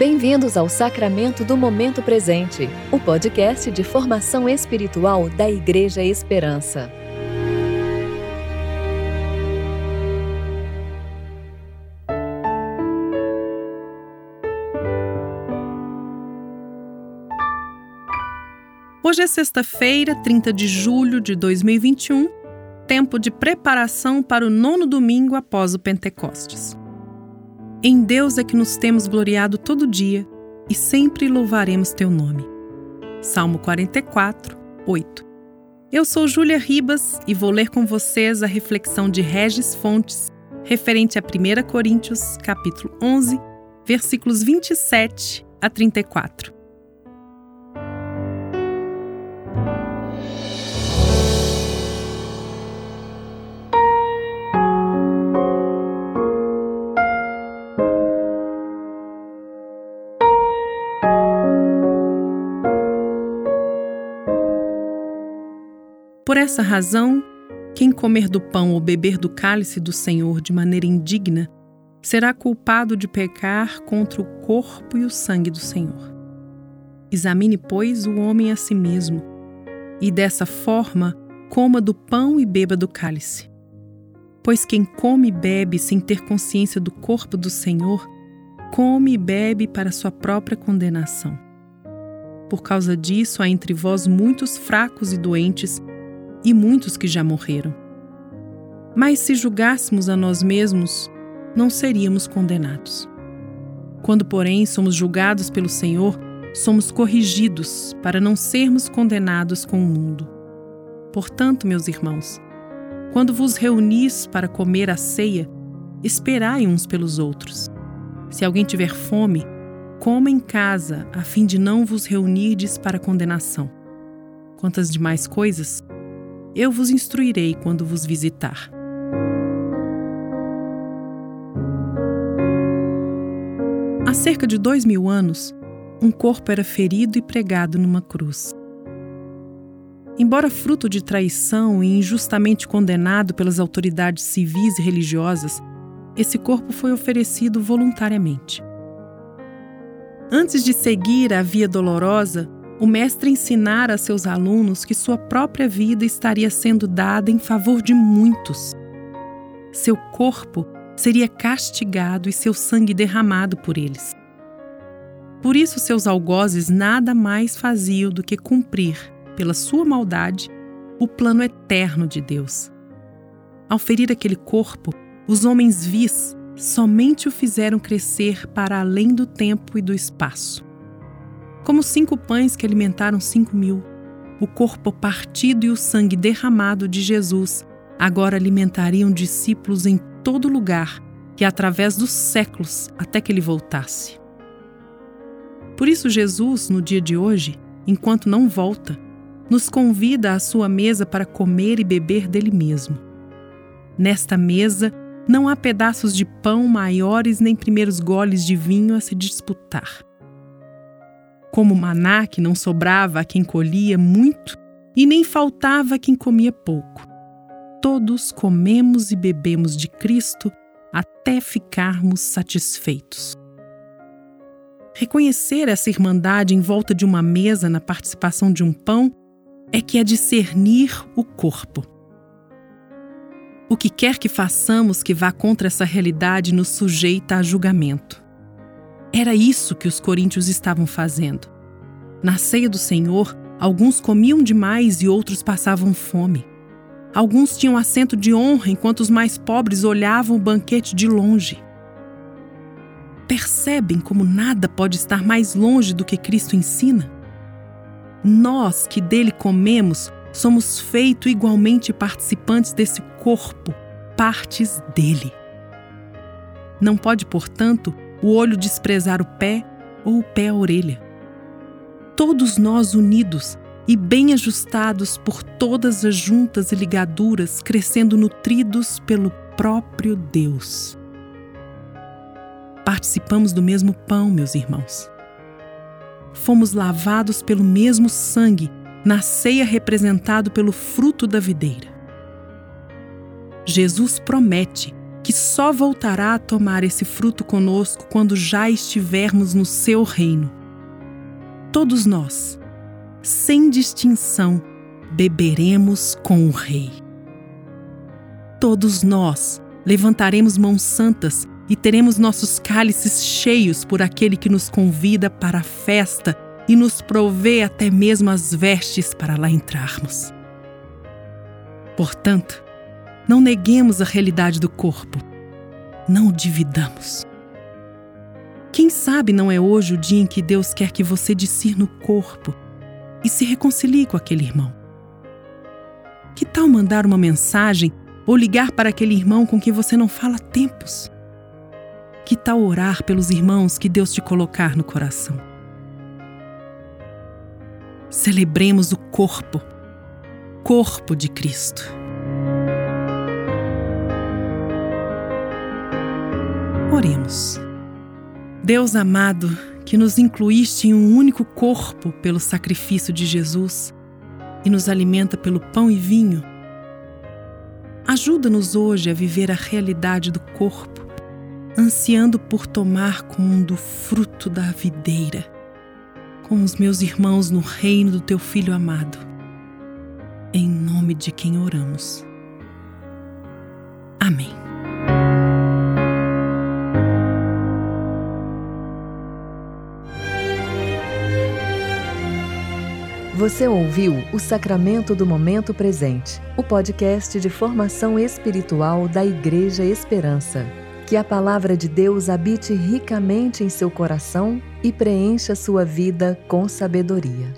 Bem-vindos ao Sacramento do Momento Presente, o podcast de formação espiritual da Igreja Esperança. Hoje é sexta-feira, 30 de julho de 2021, tempo de preparação para o nono domingo após o Pentecostes. Em Deus é que nos temos gloriado todo dia e sempre louvaremos teu nome. Salmo 44, 8. Eu sou Júlia Ribas e vou ler com vocês a reflexão de Regis Fontes, referente a 1 Coríntios, capítulo 11, versículos 27 a 34. Por essa razão, quem comer do pão ou beber do cálice do Senhor de maneira indigna será culpado de pecar contra o corpo e o sangue do Senhor. Examine, pois, o homem a si mesmo, e dessa forma coma do pão e beba do cálice. Pois quem come e bebe sem ter consciência do corpo do Senhor, come e bebe para sua própria condenação. Por causa disso, há entre vós muitos fracos e doentes e muitos que já morreram. Mas se julgássemos a nós mesmos, não seríamos condenados. Quando, porém, somos julgados pelo Senhor, somos corrigidos para não sermos condenados com o mundo. Portanto, meus irmãos, quando vos reunis para comer a ceia, esperai uns pelos outros. Se alguém tiver fome, coma em casa, a fim de não vos reunirdes para condenação. Quantas demais coisas, eu vos instruirei quando vos visitar. Há cerca de dois mil anos, um corpo era ferido e pregado numa cruz. Embora fruto de traição e injustamente condenado pelas autoridades civis e religiosas, esse corpo foi oferecido voluntariamente. Antes de seguir a via dolorosa, o mestre ensinara a seus alunos que sua própria vida estaria sendo dada em favor de muitos. Seu corpo seria castigado e seu sangue derramado por eles. Por isso, seus algozes nada mais faziam do que cumprir, pela sua maldade, o plano eterno de Deus. Ao ferir aquele corpo, os homens vis somente o fizeram crescer para além do tempo e do espaço como cinco pães que alimentaram cinco mil. O corpo partido e o sangue derramado de Jesus agora alimentariam discípulos em todo lugar e através dos séculos até que ele voltasse. Por isso, Jesus, no dia de hoje, enquanto não volta, nos convida à sua mesa para comer e beber dele mesmo. Nesta mesa, não há pedaços de pão maiores nem primeiros goles de vinho a se disputar como maná que não sobrava a quem colhia muito e nem faltava a quem comia pouco. Todos comemos e bebemos de Cristo até ficarmos satisfeitos. Reconhecer essa irmandade em volta de uma mesa na participação de um pão é que é discernir o corpo. O que quer que façamos que vá contra essa realidade nos sujeita a julgamento. Era isso que os coríntios estavam fazendo. Na ceia do Senhor, alguns comiam demais e outros passavam fome. Alguns tinham assento de honra enquanto os mais pobres olhavam o banquete de longe. Percebem como nada pode estar mais longe do que Cristo ensina? Nós que dele comemos somos feito igualmente participantes desse corpo, partes dele. Não pode, portanto, o olho desprezar o pé ou o pé a orelha. Todos nós unidos e bem ajustados por todas as juntas e ligaduras, crescendo nutridos pelo próprio Deus. Participamos do mesmo pão, meus irmãos. Fomos lavados pelo mesmo sangue na ceia representado pelo fruto da videira. Jesus promete que só voltará a tomar esse fruto conosco quando já estivermos no seu reino. Todos nós, sem distinção, beberemos com o Rei. Todos nós levantaremos mãos santas e teremos nossos cálices cheios por aquele que nos convida para a festa e nos provê até mesmo as vestes para lá entrarmos. Portanto, não neguemos a realidade do corpo, não o dividamos. Quem sabe não é hoje o dia em que Deus quer que você discirna o corpo e se reconcilie com aquele irmão? Que tal mandar uma mensagem ou ligar para aquele irmão com quem você não fala há tempos? Que tal orar pelos irmãos que Deus te colocar no coração? Celebremos o corpo, corpo de Cristo. Oremos. Deus amado, que nos incluíste em um único corpo pelo sacrifício de Jesus e nos alimenta pelo pão e vinho, ajuda-nos hoje a viver a realidade do corpo ansiando por tomar com do fruto da videira, com os meus irmãos no reino do teu Filho amado. Em nome de quem oramos. Amém. Você ouviu o Sacramento do Momento Presente, o podcast de formação espiritual da Igreja Esperança. Que a palavra de Deus habite ricamente em seu coração e preencha sua vida com sabedoria.